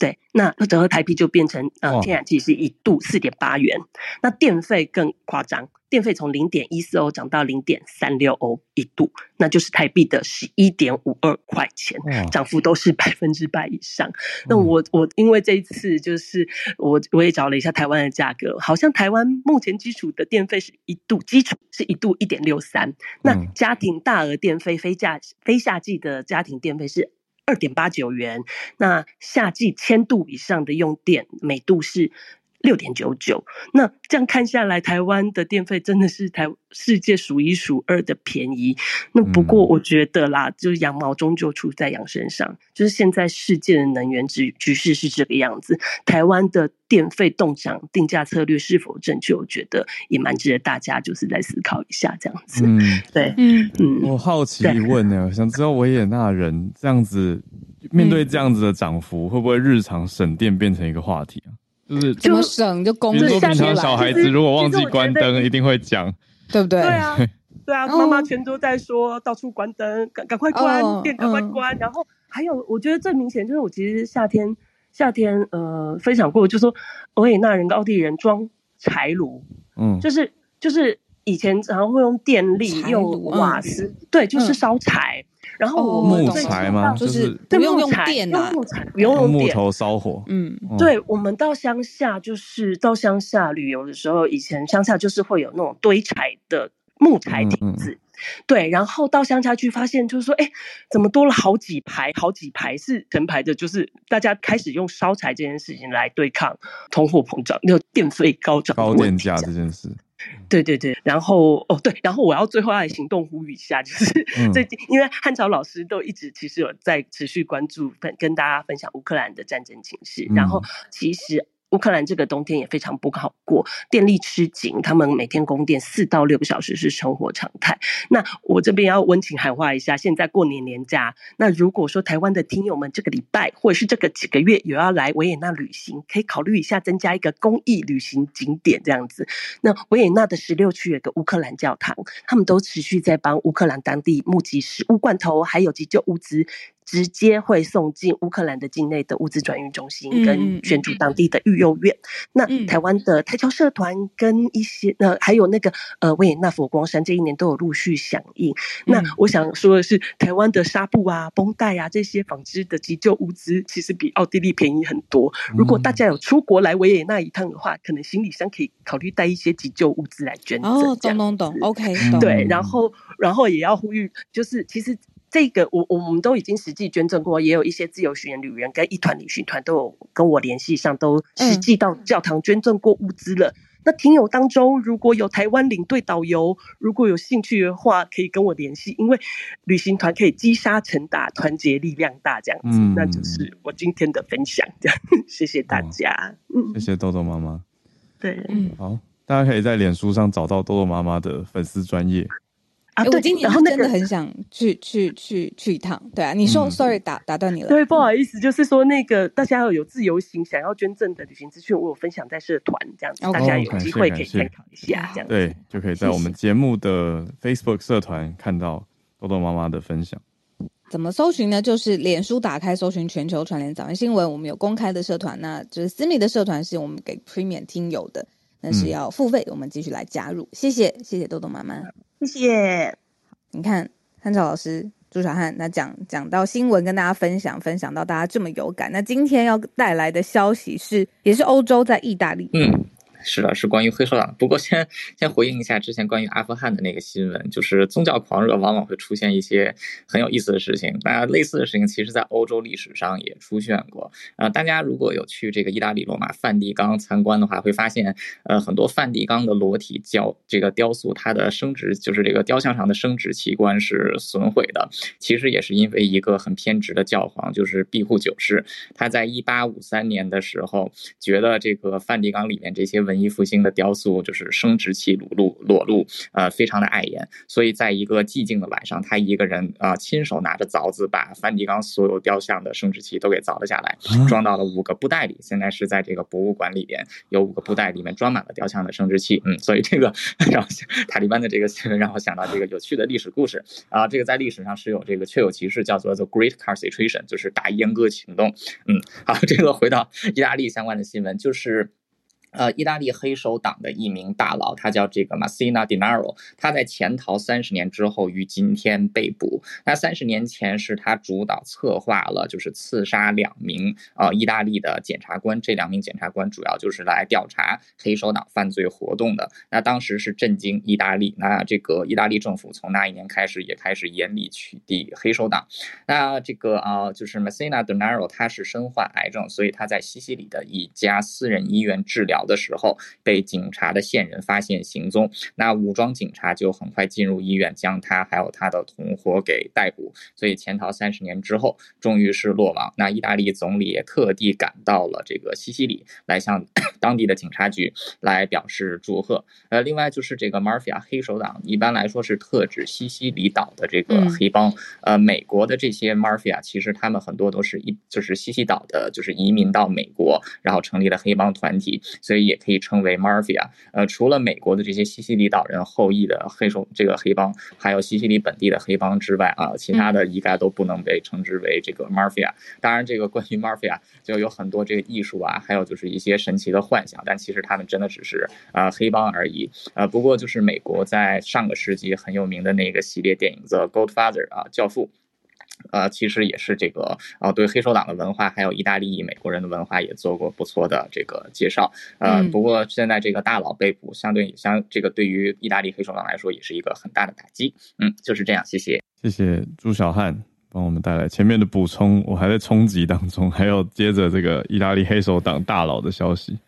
对，那折合台币就变成呃，天然气是一度四点八元。那电费更夸张，电费从零点一四欧涨到零点三六欧一度，那就是台币的十一点五二块钱，涨幅都是百分之百以上。那我我因为这一次就是我我也找了一下台湾的价格，好像台湾目前基础的电费是一度基础是一度一点六三，那家庭大额电费非夏非夏季的家庭电费是二点八九元，那夏季千度以上的用电每度是。六点九九，那这样看下来，台湾的电费真的是台世界数一数二的便宜。那不过我觉得啦，就是羊毛终究出在羊身上，就是现在世界的能源局局势是这个样子，台湾的电费动涨定价策略是否正确？我觉得也蛮值得大家就是在思考一下这样子。嗯，对，嗯嗯。我好奇问呢，想知道维也纳人这样子面对这样子的涨幅，会不会日常省电变成一个话题啊？就是怎么省就工作。平常小孩子如果忘记关灯，一定会讲，对不对？对啊，对啊，妈妈全都在说到处关灯，赶赶快关电，赶快关。然后还有，我觉得最明显就是我其实夏天夏天呃分享过，就说维也纳人跟奥地利人装柴炉，嗯，就是就是以前常会用电力用瓦斯，对，就是烧柴。然后我木材吗？就是不用用电啊，木材不用用木头烧火。嗯，对，我们到乡下就是到乡下旅游的时候，以前乡下就是会有那种堆柴的木材亭子。对，然后到乡下去发现，就是说，哎，怎么多了好几排，好几排是成排的，就是大家开始用烧柴这件事情来对抗通货膨胀，那个电费高涨、高电价这件事。对对对，然后哦对，然后我要最后来行动呼吁一下，就是 最近因为汉朝老师都一直其实有在持续关注跟跟大家分享乌克兰的战争情势，然后其实。乌克兰这个冬天也非常不好过，电力吃紧，他们每天供电四到六个小时是生活常态。那我这边要温情喊话一下，现在过年年假，那如果说台湾的听友们这个礼拜或者是这个几个月有要来维也纳旅行，可以考虑一下增加一个公益旅行景点这样子。那维也纳的十六区有个乌克兰教堂，他们都持续在帮乌克兰当地募集食物罐头，还有急救物资。直接会送进乌克兰的境内的物资转运中心，跟捐助当地的育幼院。那台湾的台侨社团跟一些呃，还有那个呃维也纳佛光山，这一年都有陆续响应。那我想说的是，台湾的纱布啊、绷带啊这些纺织的急救物资，其实比奥地利便宜很多。如果大家有出国来维也纳一趟的话，可能行李箱可以考虑带一些急救物资来捐赠。哦，懂懂懂，OK，对，然后然后也要呼吁，就是其实。这个我我们都已经实际捐赠过，也有一些自由巡演旅人跟一团旅行团都有跟我联系上，都实际到教堂捐赠过物资了。那听友当中如果有台湾领队导游，如果有兴趣的话，可以跟我联系，因为旅行团可以积沙成塔，团结力量大，这样子。那就是我今天的分享，这样 谢谢大家。嗯，谢谢豆豆妈妈。对，嗯，好，大家可以在脸书上找到豆豆妈妈的粉丝专业。啊，我今年真的很想去去去去一趟，对啊，你说，sorry，打打断你了，对，不好意思，就是说那个大家要有自由行，想要捐赠的旅行资讯，我有分享在社团这样子，大家有机会可以参考一下，这样对，就可以在我们节目的 Facebook 社团看到豆豆妈妈的分享。怎么搜寻呢？就是脸书打开搜寻全球传联早安新闻，我们有公开的社团，那就是私密的社团是我们给 Premium 听友的，那是要付费，我们继续来加入，谢谢，谢谢豆豆妈妈。谢谢。你看，汉朝老师朱小汉，那讲讲到新闻，跟大家分享，分享到大家这么有感。那今天要带来的消息是，也是欧洲在意大利。嗯。是的，是关于黑手党。不过先先回应一下之前关于阿富汗的那个新闻，就是宗教狂热往往会出现一些很有意思的事情。那类似的事情，其实在欧洲历史上也出现过。呃，大家如果有去这个意大利罗马梵蒂冈参观的话，会发现，呃，很多梵蒂冈的裸体雕这个雕塑，它的生殖就是这个雕像上的生殖器官是损毁的。其实也是因为一个很偏执的教皇，就是庇护九世，他在一八五三年的时候，觉得这个梵蒂冈里面这些。文艺复兴的雕塑就是生殖器裸露，裸露，呃，非常的碍眼。所以在一个寂静的晚上，他一个人啊，亲手拿着凿子，把梵蒂冈所有雕像的生殖器都给凿了下来，装到了五个布袋里。现在是在这个博物馆里边，有五个布袋，里面装满了雕像的生殖器。嗯，所以这个让塔利班的这个新闻让我想到这个有趣的历史故事啊。这个在历史上是有这个确有其事，叫做 The Great Castration，就是大阉割行动。嗯，好，这个回到意大利相关的新闻，就是。呃，意大利黑手党的一名大佬，他叫这个 Massina Dinaro，他在潜逃三十年之后于今天被捕。那三十年前是他主导策划了，就是刺杀两名呃意大利的检察官。这两名检察官主要就是来调查黑手党犯罪活动的。那当时是震惊意大利。那这个意大利政府从那一年开始也开始严厉取缔黑手党。那这个啊，就是 Massina Dinaro，他是身患癌症，所以他在西西里的一家私人医院治疗。的时候被警察的线人发现行踪，那武装警察就很快进入医院，将他还有他的同伙给逮捕。所以潜逃三十年之后，终于是落网。那意大利总理也特地赶到了这个西西里，来向 当地的警察局来表示祝贺。呃，另外就是这个 Mafia 黑手党，一般来说是特指西西里岛的这个黑帮。呃，美国的这些 Mafia 其实他们很多都是一就是西西岛的，就是移民到美国，然后成立了黑帮团体。所以也可以称为 mafia。呃，除了美国的这些西西里岛人后裔的黑手这个黑帮，还有西西里本地的黑帮之外啊，其他的一概都不能被称之为这个 mafia。当然，这个关于 mafia 就有很多这个艺术啊，还有就是一些神奇的幻想，但其实他们真的只是啊黑帮而已。呃，不过就是美国在上个世纪很有名的那个系列电影《The Godfather》啊，教父。呃，其实也是这个啊，对黑手党的文化，还有意大利裔美国人的文化也做过不错的这个介绍。呃，不过现在这个大佬被捕，相对相这个对于意大利黑手党来说也是一个很大的打击。嗯，就是这样，谢谢，谢谢朱小汉帮我们带来前面的补充，我还在冲击当中，还有接着这个意大利黑手党大佬的消息。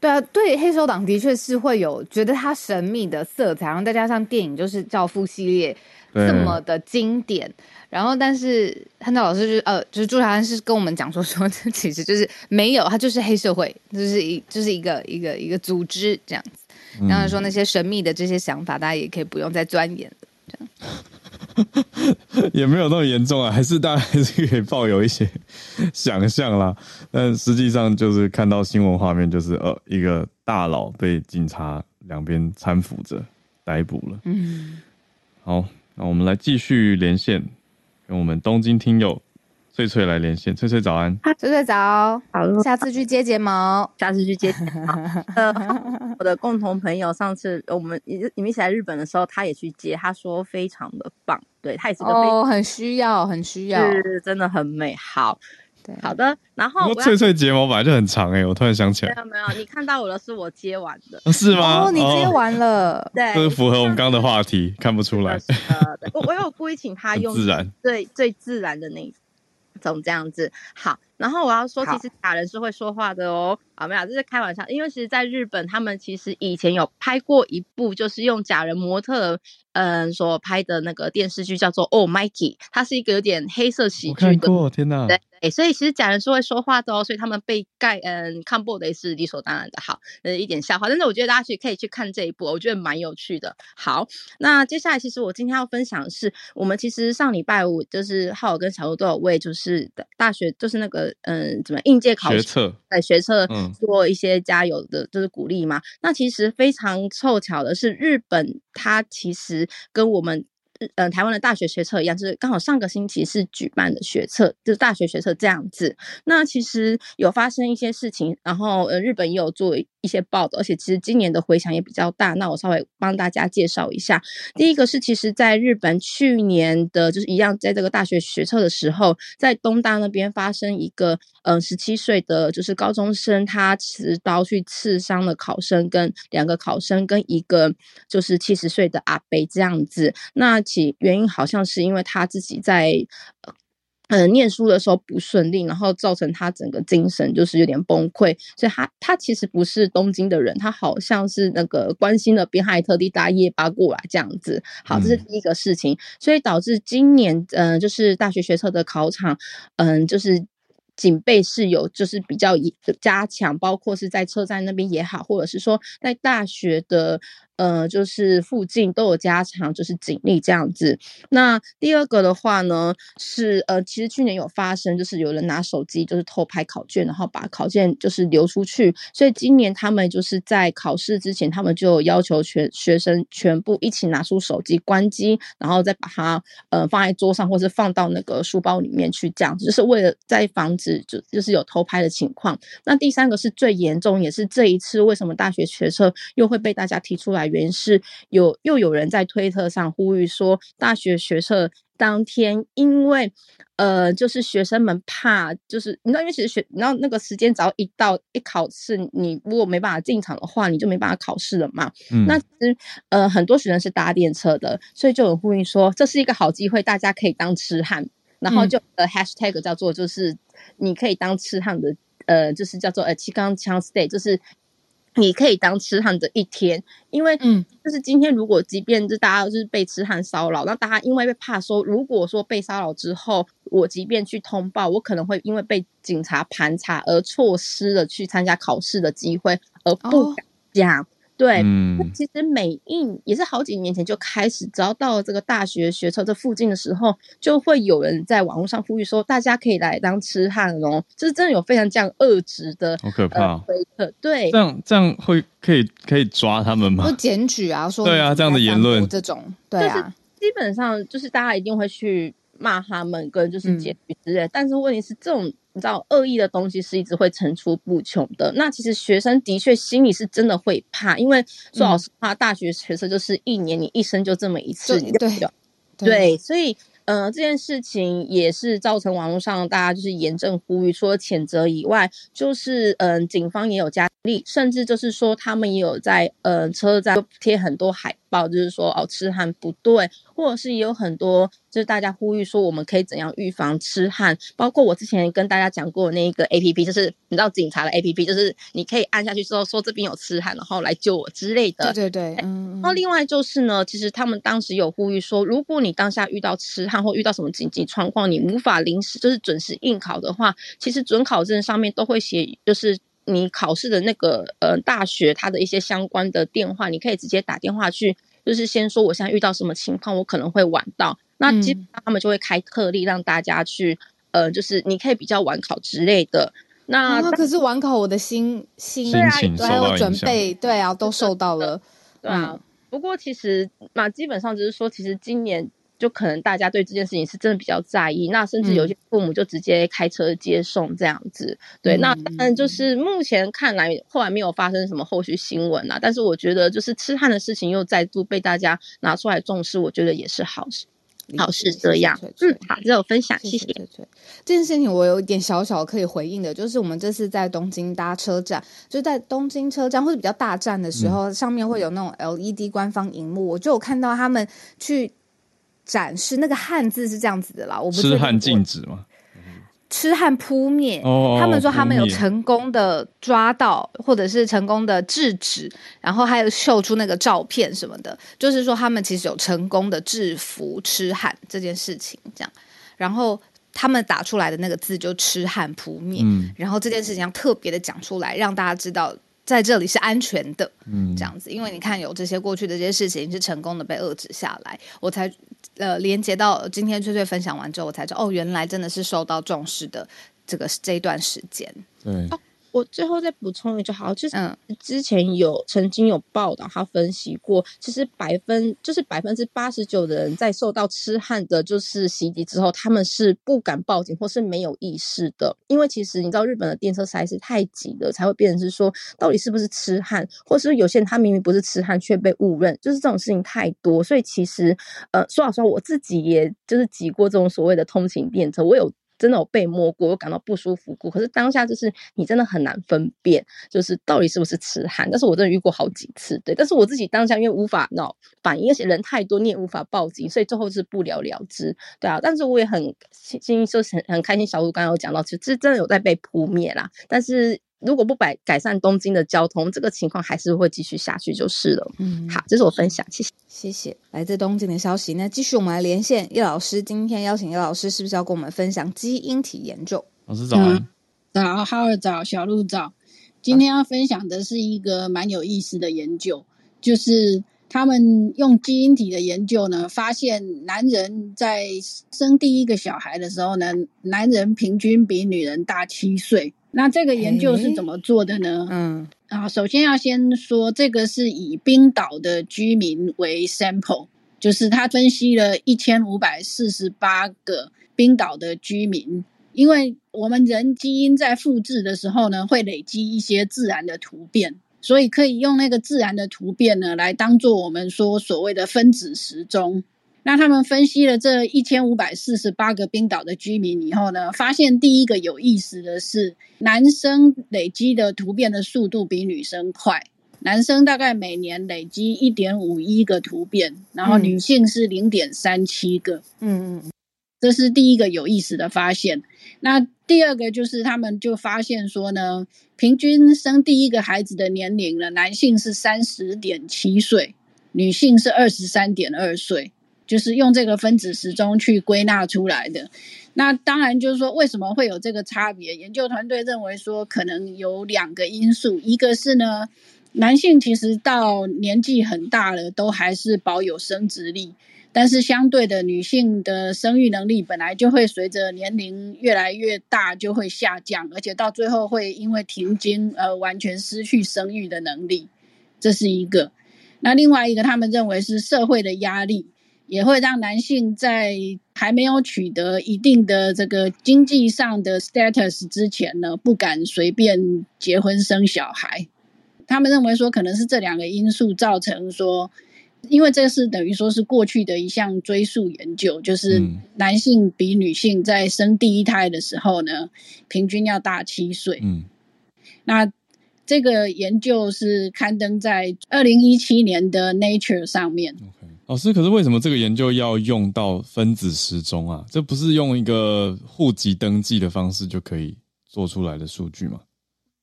对啊，对黑手党的确是会有觉得它神秘的色彩，然后再加上电影就是《教父》系列这么的经典。然后，但是汉道老师就是呃，就是朱小安是跟我们讲说说，这其实就是没有，他就是黑社会，就是一就是一个一个一个组织这样子。然后说那些神秘的这些想法，大家也可以不用再钻研了，这样。也没有那么严重啊，还是大家还是可以抱有一些想象啦。但实际上就是看到新闻画面，就是呃，一个大佬被警察两边搀扶着逮捕了。嗯，好，那我们来继续连线。跟我们东京听友翠翠来连线，翠翠早安，翠翠早，好，下次去接睫毛，下次去接。呃，我的共同朋友上次我们你们一起来日本的时候，他也去接，他说非常的棒，对他也是个哦，很需要，很需要，是真的很美。好。好的，然后翠翠睫毛本来就很长哎，我突然想起来，没有没有，你看到我的是我接完的，是吗？哦，你接完了，对，这是符合我们刚刚的话题，看不出来。呃，我我有故意请他用自然。最最自然的那总这样子。好，然后我要说，其实假人是会说话的哦。啊，没有，这是开玩笑，因为其实在日本，他们其实以前有拍过一部，就是用假人模特。嗯，所拍的那个电视剧叫做《Oh Mikey》，它是一个有点黑色喜剧的。天哪！对，所以其实假人是会说话的哦，所以他们被盖嗯看播的也是理所当然的。好，呃，一点笑话，但是我觉得大家去可以去看这一部，我觉得蛮有趣的。好，那接下来其实我今天要分享的是，我们其实上礼拜五就是浩尔跟小鹿都有为就是大学就是那个嗯怎么应届考学测在学测做一些加油的，就是鼓励嘛。那其实非常凑巧的是，日本它其实。跟我们。嗯，台湾的大学学测一样，就是刚好上个星期是举办的学测，就是大学学测这样子。那其实有发生一些事情，然后呃，日本也有做一些报道，而且其实今年的回响也比较大。那我稍微帮大家介绍一下。第一个是，其实在日本去年的，就是一样，在这个大学学测的时候，在东大那边发生一个，嗯，十七岁的就是高中生，他持刀去刺伤了考生，跟两个考生，跟一个就是七十岁的阿伯这样子。那其原因好像是因为他自己在呃念书的时候不顺利，然后造成他整个精神就是有点崩溃，所以他他其实不是东京的人，他好像是那个关心的边，还特地搭夜巴过来这样子。好，这是第一个事情，所以导致今年嗯就是大学学测的考场嗯就是警备是有就是比较加强，包括是在车站那边也好，或者是说在大学的。呃，就是附近都有加强，就是警力这样子。那第二个的话呢，是呃，其实去年有发生，就是有人拿手机就是偷拍考卷，然后把考卷就是流出去。所以今年他们就是在考试之前，他们就要求全学生全部一起拿出手机关机，然后再把它呃放在桌上，或是放到那个书包里面去，这样子就是为了在防止就就是有偷拍的情况。那第三个是最严重，也是这一次为什么大学学车又会被大家提出来？原因是有又有人在推特上呼吁说，大学学测当天，因为呃，就是学生们怕，就是你知道，因为其实学，你知道那个时间只要一到一考试，你如果没办法进场的话，你就没办法考试了嘛。嗯那其实呃，很多学生是搭电车的，所以就有呼吁说，这是一个好机会，大家可以当痴汉，然后就呃 hashtag 叫做就是你可以当痴汉的，呃，就是叫做呃七缸枪 stay，就是。你可以当痴汉的一天，因为嗯，就是今天如果即便是大家就是被痴汉骚扰，那大家因为被怕说，如果说被骚扰之后，我即便去通报，我可能会因为被警察盘查而错失了去参加考试的机会，而不敢讲。对，嗯其实美印也是好几年前就开始，只要到了这个大学学车这附近的时候，就会有人在网络上呼吁说，大家可以来当痴汉哦，就是真的有非常这样恶质的，好可怕。对，这样这样会可以可以抓他们吗？不检举啊，说对啊，这样的言论这种，对啊，基本上就是大家一定会去骂他们，跟就是检举之类。但是问题是这种。你知道恶意的东西是一直会层出不穷的。那其实学生的确心里是真的会怕，因为说老实话，大学学生就是一年你一生就这么一次，对对，所以呃这件事情也是造成网络上大家就是严正呼吁，除了谴责以外，就是嗯警方也有加力，甚至就是说他们也有在呃车站贴很多海报，就是说哦痴汉不对，或者是也有很多。就是大家呼吁说，我们可以怎样预防痴汉？包括我之前跟大家讲过那个 A P P，就是你知道警察的 A P P，就是你可以按下去之后说这边有痴汉，然后来救我之类的。对对对，嗯。那另外就是呢，其实他们当时有呼吁说，如果你当下遇到痴汉或遇到什么紧急状况，你无法临时就是准时应考的话，其实准考证上面都会写，就是你考试的那个呃大学它的一些相关的电话，你可以直接打电话去，就是先说我现在遇到什么情况，我可能会晚到。那基本上他们就会开特例让大家去，呃，就是你可以比较晚考之类的。那可是晚考，我的心心还有准备，对啊，都受到了。对啊，不过其实嘛，基本上就是说，其实今年就可能大家对这件事情是真的比较在意。那甚至有些父母就直接开车接送这样子。对，那嗯，就是目前看来，后来没有发生什么后续新闻啊。但是我觉得，就是痴汉的事情又再度被大家拿出来重视，我觉得也是好事。好是这样，嗯，好，这有分享，谢谢。这件事情我有一点小小可以回应的，就是我们这次在东京搭车站，就在东京车站或者比较大站的时候，上面会有那种 LED 官方荧幕，我就有看到他们去展示那个汉字是这样子的啦。我不是汉禁止吗？痴汉扑灭，他们说他们有成功的抓到，或者是成功的制止，然后还有秀出那个照片什么的，就是说他们其实有成功的制服痴汉这件事情，这样，然后他们打出来的那个字就痴汉扑灭，然后这件事情要特别的讲出来，让大家知道。在这里是安全的，嗯，这样子，因为你看有这些过去的这些事情是成功的被遏制下来，我才呃连接到今天翠翠分享完之后，我才知道哦，原来真的是受到重视的这个这一段时间，对。我最后再补充一句，好，就是之前有曾经有报道，他分析过，其实百分就是百分之八十九的人在受到痴汉的，就是袭击之后，他们是不敢报警或是没有意识的，因为其实你知道日本的电车实在是太挤了，才会变成是说到底是不是痴汉，或是有些人他明明不是痴汉却被误认，就是这种事情太多，所以其实呃说老实话，我自己也就是挤过这种所谓的通勤电车，我有。真的有被摸过，我感到不舒服过。可是当下就是你真的很难分辨，就是到底是不是痴汉。但是我真的遇过好几次，对。但是我自己当下因为无法闹反应，而且人太多，你也无法报警，所以最后是不了了之，对啊。但是我也很心心就是很很开心，小鹿刚刚有讲到，其实真的有在被扑灭啦。但是。如果不改改善东京的交通，这个情况还是会继续下去就是了。嗯，好，这是我分享，谢谢，谢谢。来自东京的消息，那继续我们来连线叶老师。今天邀请叶老师，是不是要跟我们分享基因体研究？老师早安，早，哈尔早，小鹿早。今天要分享的是一个蛮有意思的研究，就是他们用基因体的研究呢，发现男人在生第一个小孩的时候呢，男人平均比女人大七岁。那这个研究是怎么做的呢？嗯啊，首先要先说，这个是以冰岛的居民为 sample，就是他分析了一千五百四十八个冰岛的居民，因为我们人基因在复制的时候呢，会累积一些自然的突变，所以可以用那个自然的突变呢，来当做我们说所谓的分子时钟。那他们分析了这一千五百四十八个冰岛的居民以后呢，发现第一个有意思的是，男生累积的突变的速度比女生快，男生大概每年累积一点五一个突变，然后女性是零点三七个。嗯嗯，这是第一个有意思的发现。那第二个就是他们就发现说呢，平均生第一个孩子的年龄呢，男性是三十点七岁，女性是二十三点二岁。就是用这个分子时钟去归纳出来的。那当然就是说，为什么会有这个差别？研究团队认为说，可能有两个因素。一个是呢，男性其实到年纪很大了，都还是保有生殖力，但是相对的，女性的生育能力本来就会随着年龄越来越大就会下降，而且到最后会因为停经而完全失去生育的能力。这是一个。那另外一个，他们认为是社会的压力。也会让男性在还没有取得一定的这个经济上的 status 之前呢，不敢随便结婚生小孩。他们认为说，可能是这两个因素造成说，因为这是等于说是过去的一项追溯研究，就是男性比女性在生第一胎的时候呢，平均要大七岁。嗯，那这个研究是刊登在二零一七年的 Nature 上面。老师，可是为什么这个研究要用到分子时钟啊？这不是用一个户籍登记的方式就可以做出来的数据吗？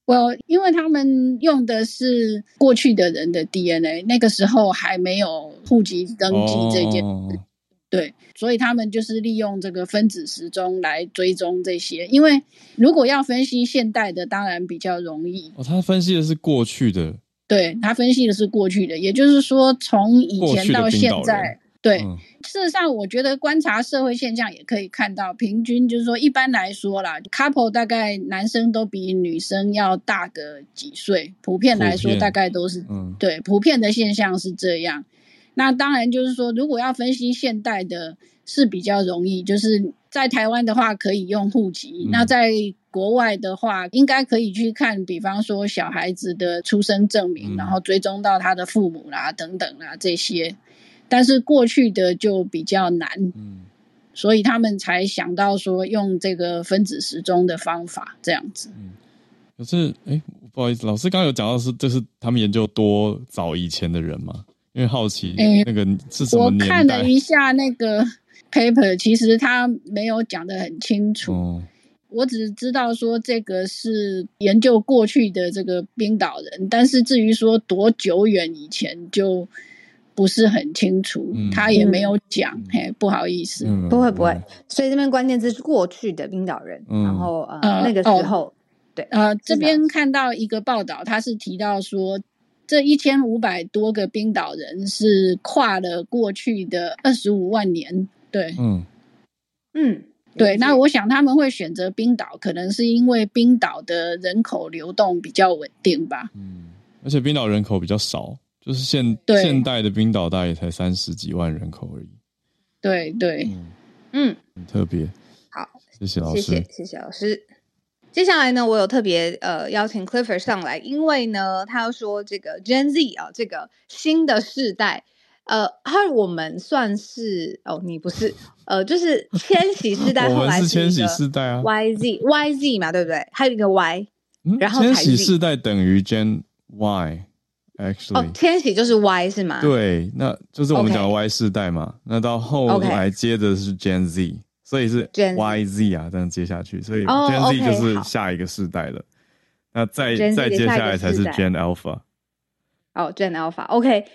我因为他们用的是过去的人的 DNA，那个时候还没有户籍登记这件，对，所以他们就是利用这个分子时钟来追踪这些。因为如果要分析现代的，当然比较容易。哦，他分析的是过去的。对他分析的是过去的，也就是说从以前到现在，对。事实上，我觉得观察社会现象也可以看到，平均就是说，一般来说啦，couple 大概男生都比女生要大个几岁，普遍来说大概都是，对，普遍的现象是这样。那当然就是说，如果要分析现代的，是比较容易，就是在台湾的话可以用户籍，那在。国外的话，应该可以去看，比方说小孩子的出生证明，然后追踪到他的父母啦，等等啊这些。但是过去的就比较难，嗯，所以他们才想到说用这个分子时钟的方法这样子。嗯，可是，哎，不好意思，老师刚刚有讲到是，这是他们研究多早以前的人吗？因为好奇，那个是什么我看了一下那个 paper，其实他没有讲的很清楚。我只知道说这个是研究过去的这个冰岛人，但是至于说多久远以前就不是很清楚，他也没有讲，嘿，不好意思，不会不会，所以这边关键字是过去的冰岛人，然后呃那个时候，对，呃这边看到一个报道，他是提到说这一千五百多个冰岛人是跨了过去的二十五万年，对，嗯。嗯。对，那我想他们会选择冰岛，可能是因为冰岛的人口流动比较稳定吧。嗯，而且冰岛人口比较少，就是现现代的冰岛大概才三十几万人口而已。对对，嗯，很特别。好，谢谢老师，谢谢谢谢老师。接下来呢，我有特别呃邀请 Clifford 上来，因为呢，他要说这个 Gen Z 啊，这个新的世代。呃，他我们算是哦，你不是呃，就是千禧世代，后来是千禧世代啊，Y Z Y Z 嘛，对不对？还有一个 Y，然后千禧世代等于 Gen Y，actually 哦，千禧就是 Y 是吗？对，那就是我们讲的 Y 世代嘛。那到后来接的是 Gen Z，所以是 Y Z 啊，这样接下去，所以 Gen Z 就是下一个世代了。那再再接下来才是 Gen Alpha。哦，Gen Alpha，OK。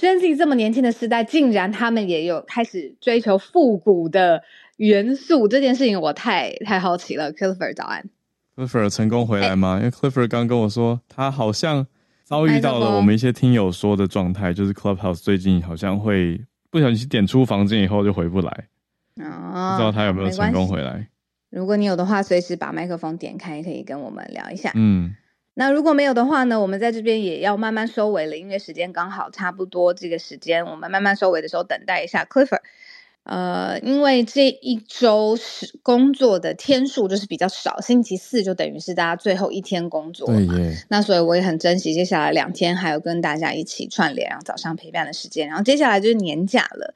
Gen Z 这么年轻的时代，竟然他们也有开始追求复古的元素，这件事情我太太好奇了。Clifford 早安，Clifford 成功回来吗？因为 Clifford 刚跟我说，他好像遭遇到了我们一些听友说的状态，就是 Clubhouse 最近好像会不小心点出房间以后就回不来，哦，不知道他有没有成功回来。如果你有的话，随时把麦克风点开，可以跟我们聊一下。嗯，那如果没有的话呢，我们在这边也要慢慢收尾了，因为时间刚好差不多这个时间，我们慢慢收尾的时候，等待一下 Clifford。呃，因为这一周是工作的天数就是比较少，星期四就等于是大家最后一天工作嘛。那所以我也很珍惜接下来两天还有跟大家一起串联，然后早上陪伴的时间。然后接下来就是年假了。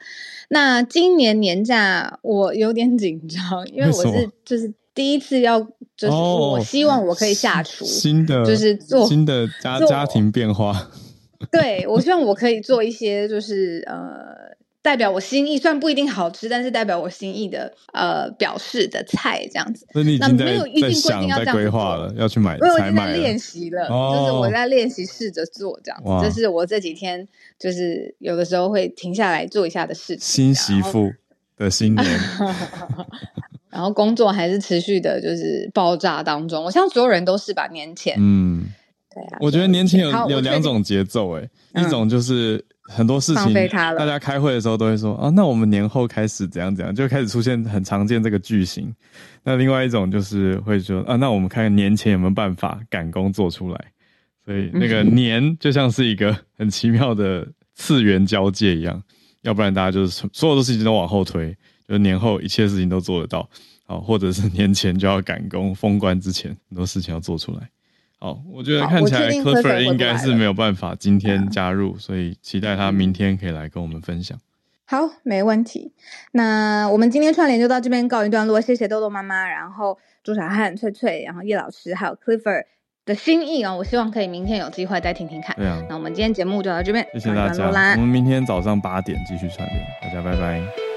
那今年年假我有点紧张，因为我是就是第一次要，就是我希望我可以下厨，新的就是做新的家家庭变化。对，我希望我可以做一些就是呃。代表我心意，虽然不一定好吃，但是代表我心意的呃表示的菜这样子。那你已经在在想、在规划了，要去买，我已经在练习了，就是我在练习试着做这样子。这是我这几天就是有的时候会停下来做一下的事情。新媳妇的新年，然后工作还是持续的，就是爆炸当中。我相信所有人都是吧，年前，嗯，对啊。我觉得年前有有两种节奏，哎，一种就是。很多事情，大家开会的时候都会说啊，那我们年后开始怎样怎样，就开始出现很常见这个句型。那另外一种就是会说啊，那我们看年前有没有办法赶工做出来。所以那个年就像是一个很奇妙的次元交界一样，要不然大家就是所有的事情都往后推，就是年后一切事情都做得到，好，或者是年前就要赶工封关之前很多事情要做出来。好，我觉得看起来 Clifford 应该是没有办法今天加入，所以期待他明天可以来跟我们分享。好，没问题。那我们今天串联就到这边告一段落，谢谢豆豆妈妈，然后朱小汉、翠翠，然后叶老师，还有 Clifford 的心意啊，我希望可以明天有机会再听听看。对啊，那我们今天节目就到这边，谢谢大家。我们明天早上八点继续串联，大家拜拜。